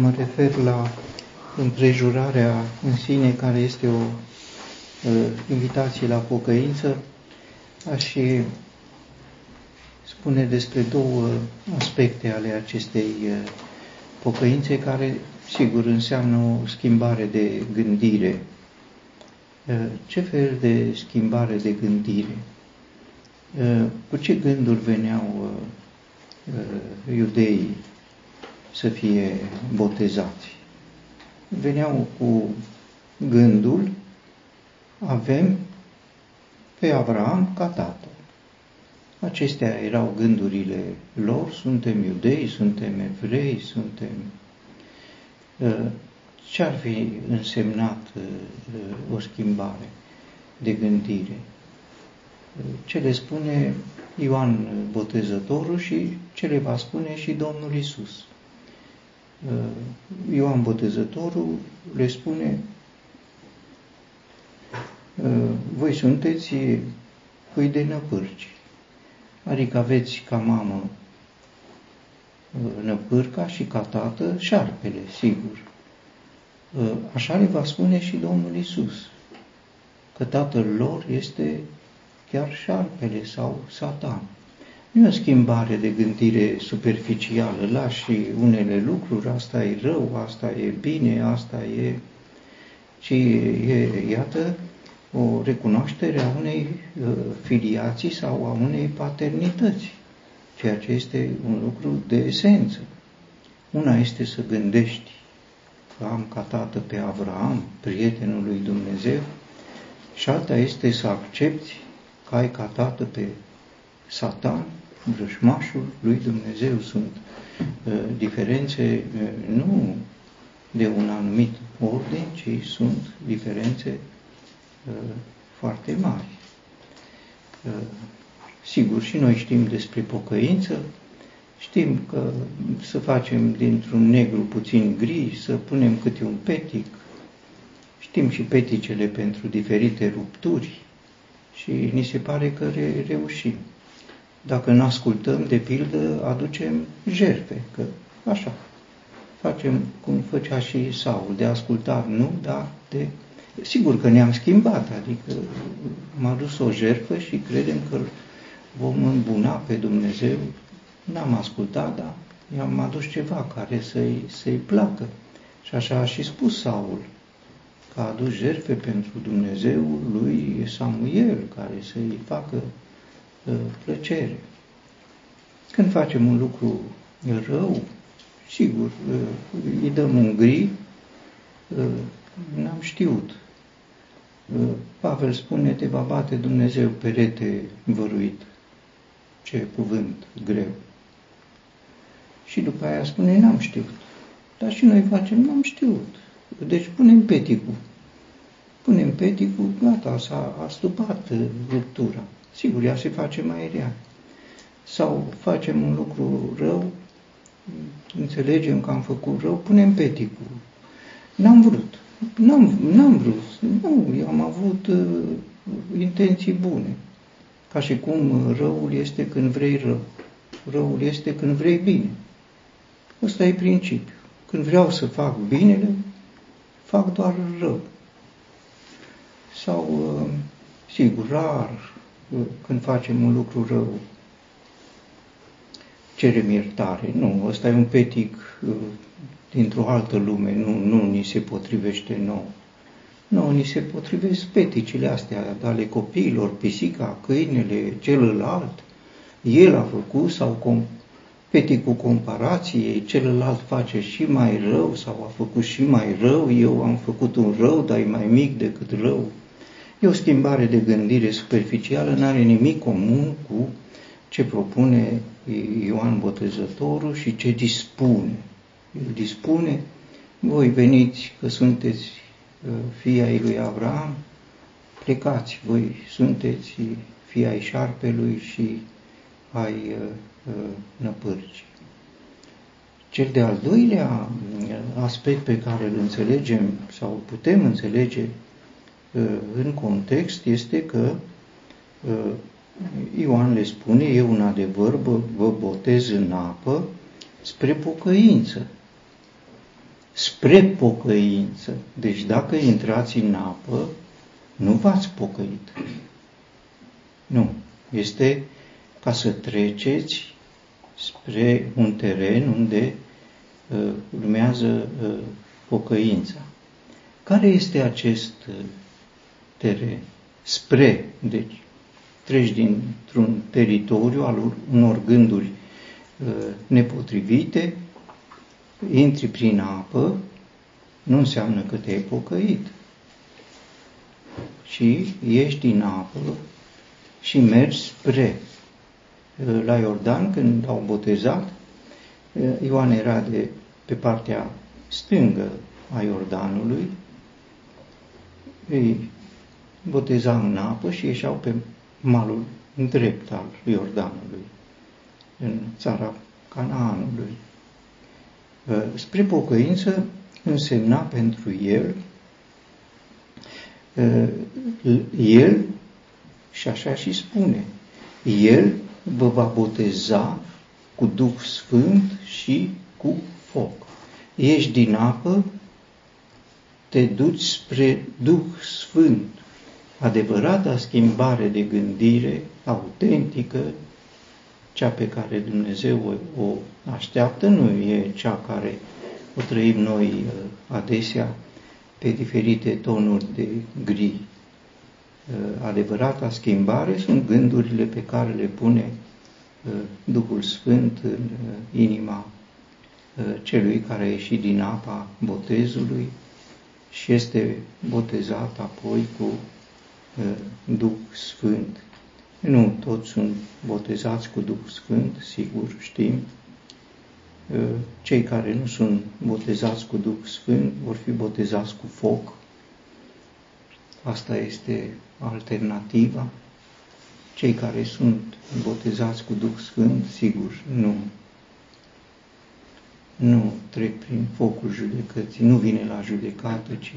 mă refer la împrejurarea în sine, care este o uh, invitație la pocăință, aș spune despre două aspecte ale acestei uh, pocăințe, care, sigur, înseamnă o schimbare de gândire. Uh, ce fel de schimbare de gândire? Uh, cu ce gânduri veneau uh, iudeii să fie botezați? Veneau cu gândul, avem pe Avram ca tată. Acestea erau gândurile lor, suntem iudei, suntem evrei, suntem... Uh, ce ar fi însemnat o schimbare de gândire? ce le spune Ioan Botezătorul și ce le va spune și Domnul Isus. Uh, Ioan Botezătorul le spune uh, voi sunteți cui de năpârci, adică aveți ca mamă uh, năpârca și ca tată șarpele, sigur. Așa le va spune și Domnul Isus, că tatăl lor este chiar șarpele sau satan. Nu e o schimbare de gândire superficială, lași unele lucruri, asta e rău, asta e bine, asta e... ci e, iată, o recunoaștere a unei uh, filiații sau a unei paternități, ceea ce este un lucru de esență. Una este să gândești că am ca tată pe Avraam, prietenul lui Dumnezeu, și alta este să accepti că ai ca tată pe Satan, vrășmașul lui Dumnezeu. Sunt uh, diferențe uh, nu de un anumit ordin, ci sunt diferențe uh, foarte mari. Uh, sigur, și noi știm despre pocăință, știm că să facem dintr-un negru puțin gri, să punem câte un petic, știm și peticele pentru diferite rupturi, și ni se pare că re- reușim. Dacă nu ascultăm, de pildă, aducem jerfe, că așa, facem cum făcea și Saul, de ascultat nu, dar de... Sigur că ne-am schimbat, adică m-a dus o jerfă și credem că vom îmbuna pe Dumnezeu. N-am ascultat, dar i-am adus ceva care să-i, să-i placă. Și așa a și spus Saul că a adus jertfe pentru Dumnezeu lui Samuel, care să-i facă uh, plăcere. Când facem un lucru rău, sigur, uh, îi dăm un gri, uh, n-am știut. Uh, Pavel spune, te va bate Dumnezeu perete văruit. Ce cuvânt greu. Și după aia spune, n-am știut. Dar și noi facem, n-am știut. Deci punem peticul. Punem peticul, gata, s-a astupat ruptura. Sigur, ea se face mai rea. Sau facem un lucru rău, înțelegem că am făcut rău, punem peticul. N-am vrut. N-am, n-am vrut. Nu, eu am avut uh, intenții bune. Ca și cum răul este când vrei rău. Răul este când vrei bine. Ăsta e principiul. Când vreau să fac binele, fac doar rău. Sau, uh, sigur, rar, uh, când facem un lucru rău, cerem iertare. Nu, ăsta e un petic uh, dintr-o altă lume, nu, nu ni se potrivește nou. Nu, ni se potrivesc peticile astea ale copiilor, pisica, câinele, celălalt. El a făcut sau peticul comparației, celălalt face și mai rău sau a făcut și mai rău, eu am făcut un rău, dar e mai mic decât rău. E o schimbare de gândire superficială, nu are nimic comun cu ce propune Ioan Botezătorul și ce dispune. El dispune, voi veniți că sunteți uh, fii ai lui Avram, plecați, voi sunteți fii ai șarpelui și ai uh, Uh, năpârci. Cel de-al doilea uh, aspect pe care îl înțelegem sau putem înțelege uh, în context este că Ioan le spune, eu un adevăr vă, vă botez în apă spre pocăință. spre pocăință. Deci dacă intrați în apă, nu v-ați pocăit. Nu. Este ca să treceți spre un teren unde uh, urmează uh, pocăința. Care este acest uh, teren? Spre, deci treci dintr-un teritoriu al unor gânduri uh, nepotrivite, intri prin apă, nu înseamnă că te-ai pocăit. Și ieși din apă și mergi spre. Uh, la Iordan, când au botezat, uh, Ioan era de pe partea stângă a Iordanului, îi boteza în apă și ieșeau pe malul drept al Iordanului, în țara Canaanului. Uh, spre pocăință însemna pentru el, uh, el, și așa și spune, el vă va boteza cu Duh Sfânt și cu foc. Ești din apă, te duci spre Duh Sfânt, adevărata schimbare de gândire autentică, cea pe care Dumnezeu o așteaptă, nu e cea care o trăim noi uh, adesea pe diferite tonuri de gri. Uh, adevărata schimbare sunt gândurile pe care le pune uh, Duhul Sfânt în inima celui care a ieșit din apa botezului și este botezat apoi cu Duh Sfânt. Nu toți sunt botezați cu Duh Sfânt, sigur, știm. Cei care nu sunt botezați cu Duh Sfânt vor fi botezați cu foc. Asta este alternativa. Cei care sunt botezați cu Duh Sfânt, sigur, nu nu trec prin focul judecății, nu vine la judecată, ci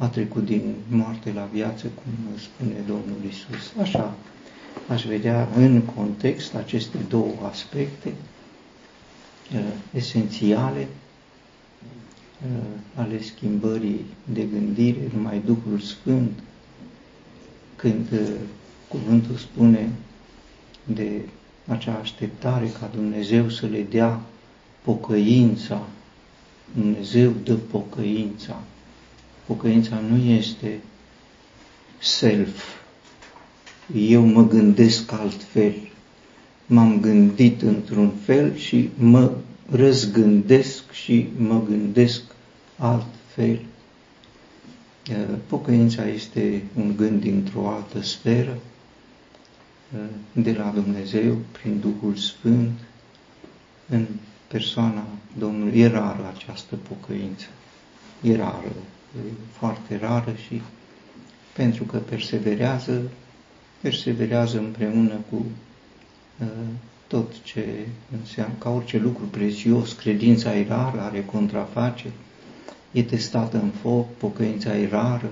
a trecut din moarte la viață, cum spune Domnul Isus. Așa aș vedea în context aceste două aspecte uh, esențiale uh, ale schimbării de gândire, numai Duhul Sfânt, când uh, cuvântul spune de acea așteptare ca Dumnezeu să le dea pocăința, Dumnezeu dă pocăința, Pocăința nu este self. Eu mă gândesc altfel. M-am gândit într-un fel și mă răzgândesc și mă gândesc altfel. Pocăința este un gând dintr-o altă sferă, de la Dumnezeu, prin Duhul Sfânt, în persoana Domnului. E rară această pocăință. E rară foarte rară și pentru că perseverează, perseverează împreună cu uh, tot ce înseamnă, ca orice lucru prețios, credința e rară, are contrafaceri, e testată în foc, pocăința e rară,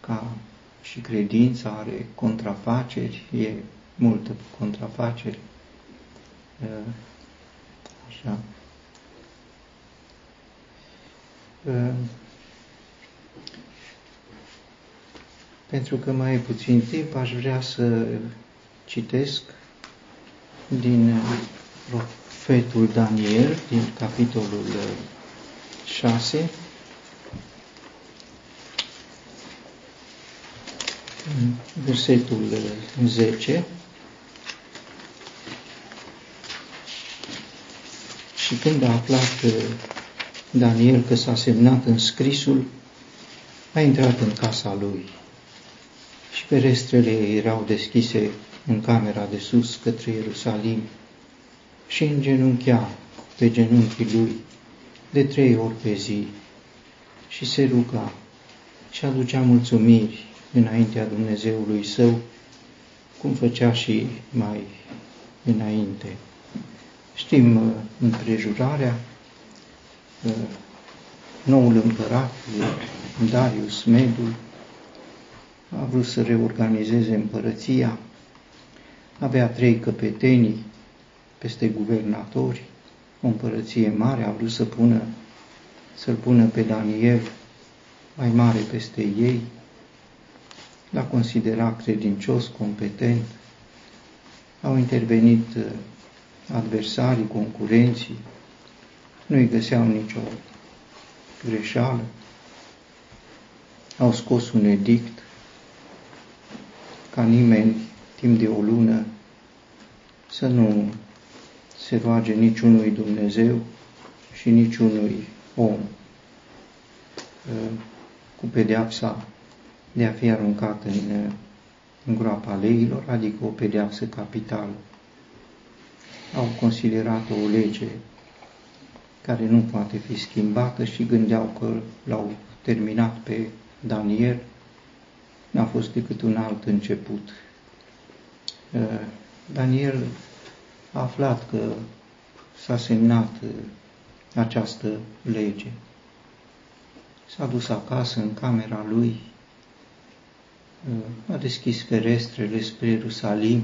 ca și credința are contrafaceri, e multă contrafaceri. Uh, așa. Pentru că mai e puțin timp, aș vrea să citesc din profetul Daniel, din capitolul 6, versetul 10, și când a aflat Daniel că s-a semnat în scrisul, a intrat în casa lui Ferestrele erau deschise în camera de sus către Ierusalim și îngenunchea pe genunchii lui de trei ori pe zi și se ruga și aducea mulțumiri înaintea Dumnezeului său, cum făcea și mai înainte. Știm uh, împrejurarea, uh, noul împărat, Darius Medul, a vrut să reorganizeze împărăția, avea trei căpetenii peste guvernatori, o împărăție mare, a vrut să pună să-l pună pe Daniel mai mare peste ei, l-a considerat credincios, competent, au intervenit uh, adversarii, concurenții, nu-i găseau nicio greșeală, au scos un edict ca nimeni timp de o lună să nu se roage niciunui Dumnezeu și niciunui om uh, cu pedeapsa de a fi aruncat în, în groapa leilor, adică o pedeapsă capitală. Au considerat o lege care nu poate fi schimbată și gândeau că l-au terminat pe Daniel, n-a fost decât un alt început. Uh, Daniel a aflat că s-a semnat uh, această lege. S-a dus acasă în camera lui, uh, a deschis ferestrele spre Ierusalim,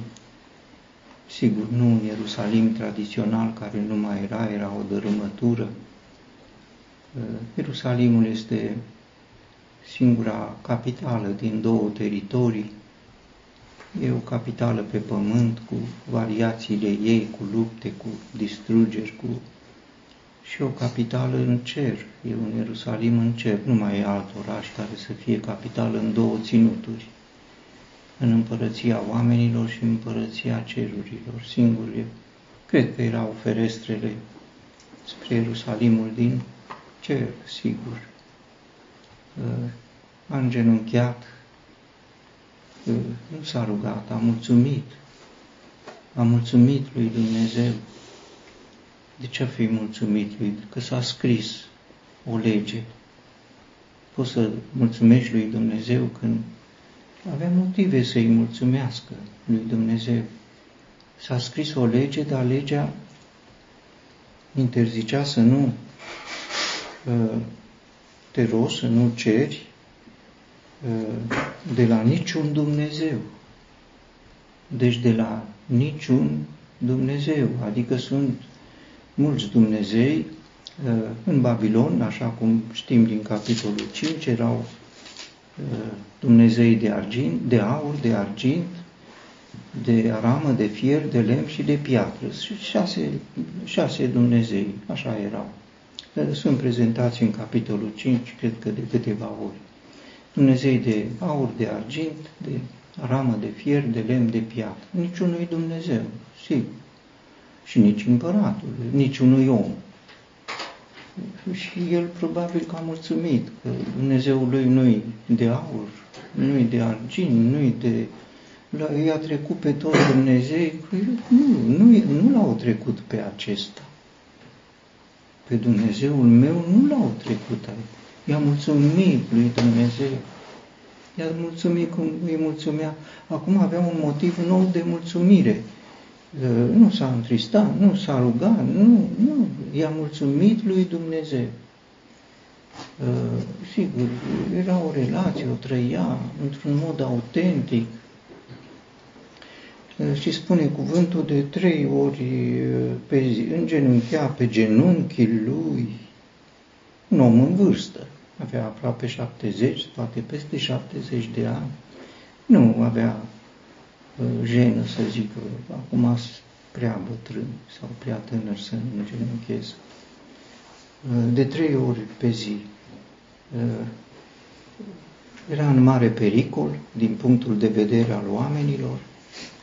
sigur nu un Ierusalim tradițional care nu mai era, era o dărâmătură. Ierusalimul este singura capitală din două teritorii. E o capitală pe pământ cu variațiile ei, cu lupte, cu distrugeri, cu și o capitală în cer. E un Ierusalim în cer. Nu mai e alt oraș care să fie capitală în două ținuturi. În împărăția oamenilor și în împărăția cerurilor. Singur e. Cred că erau ferestrele spre Ierusalimul din cer, sigur a îngenunchiat, nu s-a rugat, a mulțumit, a mulțumit lui Dumnezeu. De ce a fi mulțumit lui? Că s-a scris o lege. Poți să mulțumești lui Dumnezeu când avea motive să-i mulțumească lui Dumnezeu. S-a scris o lege, dar legea interzicea să nu uh, te rogi, să nu ceri uh, de la niciun Dumnezeu. Deci de la niciun Dumnezeu, adică sunt mulți Dumnezei uh, în Babilon, așa cum știm din capitolul 5, erau uh, Dumnezei de argint, de aur, de argint, de aramă, de fier, de lemn și de piatră. Șase, șase Dumnezei, așa erau sunt prezentați în capitolul 5, cred că de câteva ori. Dumnezei de aur, de argint, de ramă de fier, de lemn, de piatră. Niciunui Dumnezeu, sigur. Și nici împăratul, niciunui om. Și el probabil că a mulțumit că Dumnezeul lui nu-i de aur, nu-i de argint, nu-i de... I-a trecut pe toți Dumnezei, nu, nu, nu l-au trecut pe acesta pe Dumnezeul meu nu l-au trecut aici. I-a mulțumit lui Dumnezeu. I-a mulțumit cum îi mulțumea. Acum avea un motiv nou de mulțumire. Uh, nu s-a întristat, nu s-a rugat, nu, nu. I-a mulțumit lui Dumnezeu. Uh, sigur, era o relație, o trăia într-un mod autentic, și spune cuvântul de trei ori pe zi, îngenunchea pe genunchii lui, un om în vârstă, avea aproape 70, poate peste 70 de ani, nu avea jenă să zică, acum prea bătrân sau prea tânăr să nu îngenunchez. De trei ori pe zi. Era în mare pericol din punctul de vedere al oamenilor,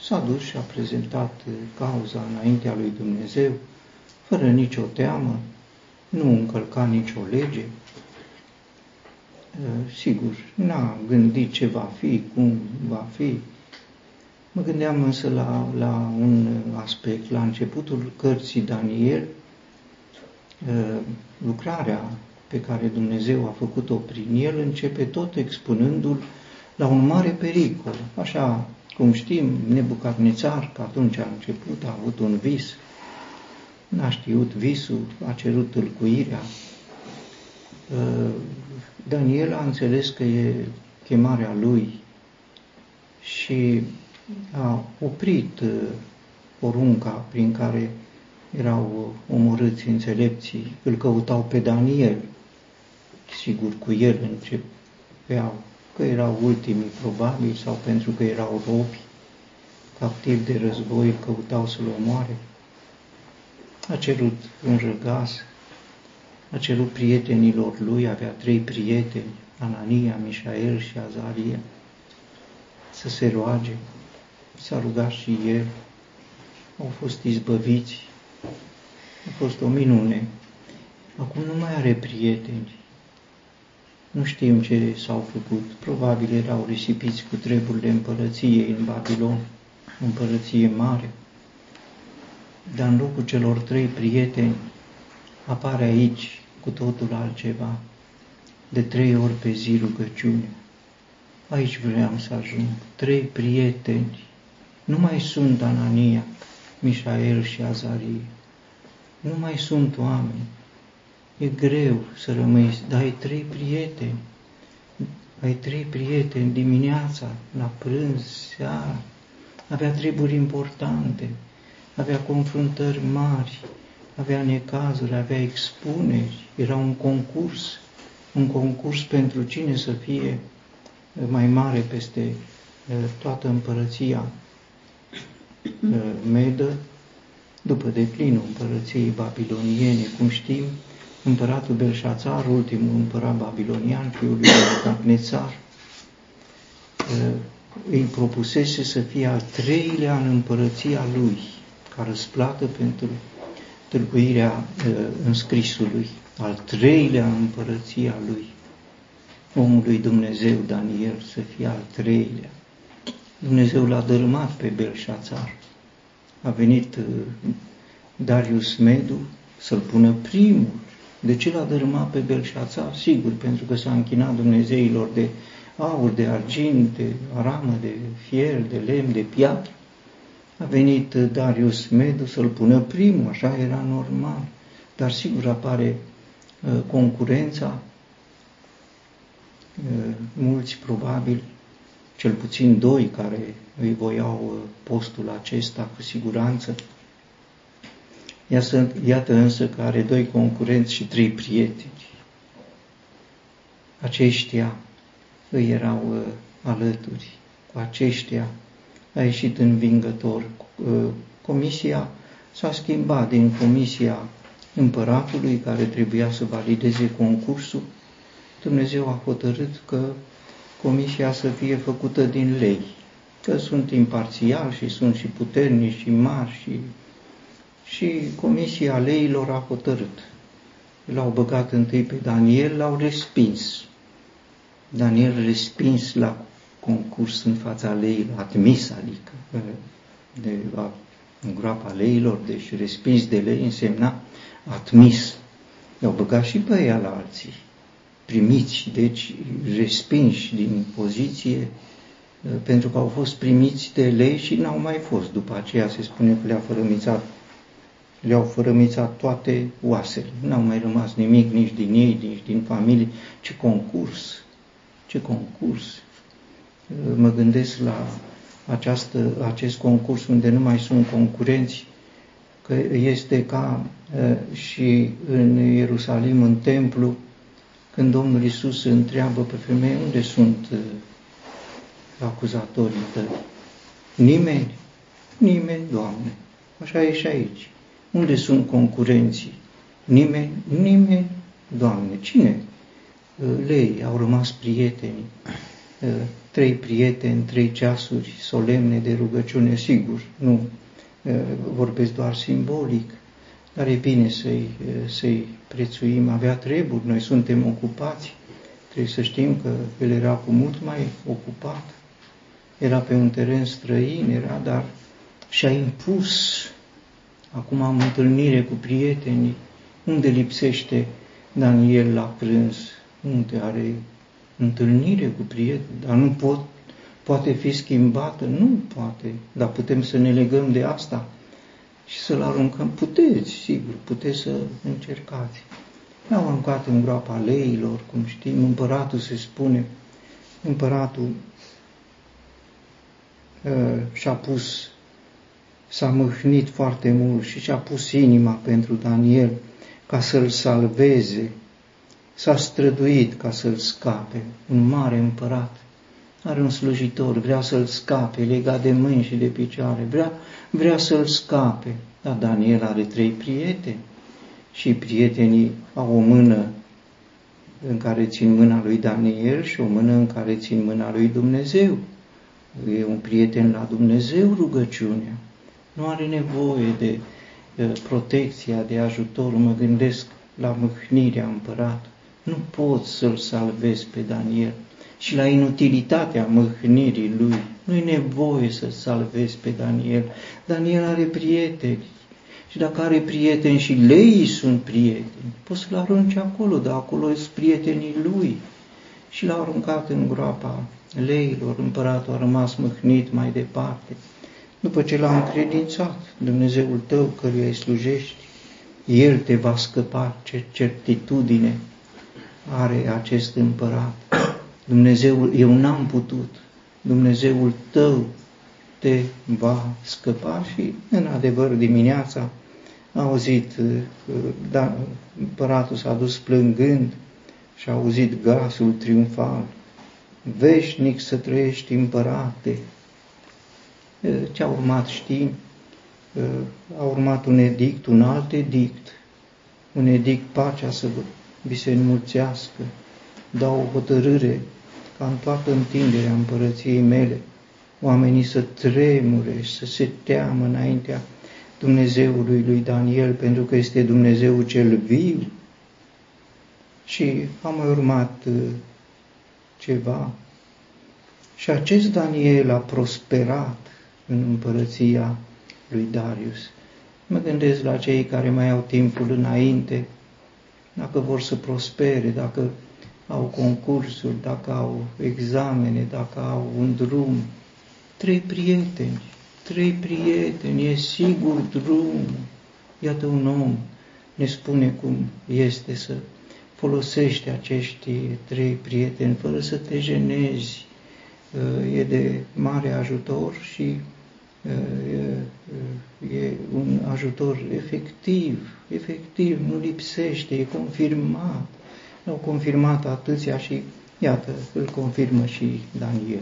s-a dus și a prezentat uh, cauza înaintea lui Dumnezeu, fără nicio teamă, nu încălca nicio lege. Uh, sigur, n-a gândit ce va fi, cum va fi. Mă gândeam însă la, la un aspect. La începutul cărții Daniel, uh, lucrarea pe care Dumnezeu a făcut-o prin el începe tot expunându-l la un mare pericol. Așa cum știm, Nebucadnețar, că atunci a început, a avut un vis, n-a știut visul, a cerut tâlcuirea. Uh, Daniel a înțeles că e chemarea lui și a oprit uh, porunca prin care erau omorâți înțelepții, îl căutau pe Daniel sigur cu el începeau, că erau ultimii probabil, sau pentru că erau robi, captivi de război, căutau să-l omoare. A cerut un răgaz, a cerut prietenilor lui, avea trei prieteni, Anania, Mișael și Azaria, să se roage. S-a rugat și el. Au fost izbăviți. A fost o minune. Acum nu mai are prieteni. Nu știm ce s-au făcut. Probabil erau risipiți cu treburile împărăției în Babilon, împărăție mare. Dar în locul celor trei prieteni apare aici cu totul altceva. De trei ori pe zi rugăciune. Aici vreau să ajung. Trei prieteni. Nu mai sunt Anania, Mișael și Azarie. Nu mai sunt oameni. E greu să rămâi, dar ai trei prieteni. Ai trei prieteni dimineața, la prânz, seara. Avea treburi importante, avea confruntări mari, avea necazuri, avea expuneri, era un concurs, un concurs pentru cine să fie mai mare peste uh, toată împărăția uh, medă, după declinul împărăției babiloniene, cum știm, împăratul Belșațar, ultimul împărat babilonian, fiul lui Nebucadnețar, uh, îi propusese să fie al treilea în împărăția lui, ca răsplată pentru târguirea înscrisului, al treilea în împărăția lui omului Dumnezeu Daniel să fie al treilea. Dumnezeu l-a dărâmat pe Belșațar. A venit uh, Darius Medu să-l pună primul. De ce l-a dărâmat pe Belșațar? Sigur, pentru că s-a închinat Dumnezeilor de aur, de argint, de aramă, de fier, de lemn, de piatră. A venit uh, Darius Medu să-l pună primul, așa era normal. Dar sigur apare uh, concurența Eh, mulți probabil, cel puțin doi care îi voiau eh, postul acesta cu siguranță. Iată însă că are doi concurenți și trei prieteni. Aceștia îi erau eh, alături, cu aceștia a ieșit învingător. Comisia s-a schimbat din comisia împăratului care trebuia să valideze concursul Dumnezeu a hotărât că comisia să fie făcută din lei, că sunt imparțiali și sunt și puternici și mari și, și comisia leilor a hotărât. L-au băgat întâi pe Daniel, l-au respins. Daniel respins la concurs în fața leilor, admis adică, de la în groapa leilor, deci respins de lei însemna admis. I-au băgat și pe ea la alții primiți, deci respinși din poziție, uh, pentru că au fost primiți de lei și n-au mai fost. După aceea se spune că le-a fărămițat, le-au fărămițat toate oasele. N-au mai rămas nimic nici din ei, nici din familie. Ce concurs! Ce concurs! Uh, mă gândesc la această, acest concurs unde nu mai sunt concurenți, că este ca uh, și în Ierusalim, în templu, când Domnul Isus întreabă pe femeie unde sunt uh, acuzatorii tăi. Nimeni, nimeni, Doamne. Așa e și aici. Unde sunt concurenții? Nimeni, nimeni, Doamne. Cine? Uh, lei, au rămas prieteni. Uh, trei prieteni, trei ceasuri solemne de rugăciune, sigur, nu vorbesc doar simbolic, dar e bine să-i, să-i prețuim, avea treburi, noi suntem ocupați, trebuie să știm că el era cu mult mai ocupat, era pe un teren străin, era, dar și-a impus. Acum am întâlnire cu prietenii, unde lipsește Daniel la prânz, unde are întâlnire cu prieteni, dar nu pot, poate fi schimbată, nu poate, dar putem să ne legăm de asta și să-l aruncăm. Puteți, sigur, puteți să încercați. L-au aruncat în groapa leilor, cum știm, împăratul se spune, împăratul uh, și-a pus, s-a mâhnit foarte mult și și-a pus inima pentru Daniel ca să-l salveze s-a străduit ca să-l scape, un mare împărat. Are un slujitor, vrea să-l scape, legat de mâini și de picioare, vrea, vrea să-l scape. Dar Daniel are trei prieteni și prietenii au o mână în care țin mâna lui Daniel și o mână în care țin mâna lui Dumnezeu. E un prieten la Dumnezeu rugăciunea. Nu are nevoie de protecția, de ajutor. Mă gândesc la mâhnirea împărat. Nu poți să-l salvezi pe Daniel și la inutilitatea mâhnirii lui. Nu e nevoie să salvezi pe Daniel. Daniel are prieteni. Și dacă are prieteni și leii sunt prieteni, poți să-l arunci acolo, dar acolo sunt prietenii lui. Și l-a aruncat în groapa leilor, împăratul a rămas mâhnit mai departe. După ce l-a încredințat, Dumnezeul tău căruia îi slujești, El te va scăpa, ce certitudine are acest împărat. Dumnezeul, eu n-am putut, Dumnezeul tău te va scăpa și, în adevăr, dimineața a auzit, uh, da, împăratul s-a dus plângând și a auzit glasul triumfal. Veșnic să trăiești, împărate! Ce a urmat știm? A urmat un edict, un alt edict, un edict pacea să vi se înmulțească, dau o hotărâre ca în toată întinderea împărăției mele, oamenii să tremure și să se teamă înaintea Dumnezeului lui Daniel, pentru că este Dumnezeu cel viu. Și a mai urmat uh, ceva. Și acest Daniel a prosperat în împărăția lui Darius. Mă gândesc la cei care mai au timpul înainte, dacă vor să prospere, dacă au concursuri, dacă au examene, dacă au un drum. Trei prieteni, trei prieteni, e sigur drum. Iată un om ne spune cum este să folosești acești trei prieteni fără să te jenezi. E de mare ajutor și e un ajutor efectiv, efectiv, nu lipsește, e confirmat. L-au confirmat atâția și iată, îl confirmă și Daniel.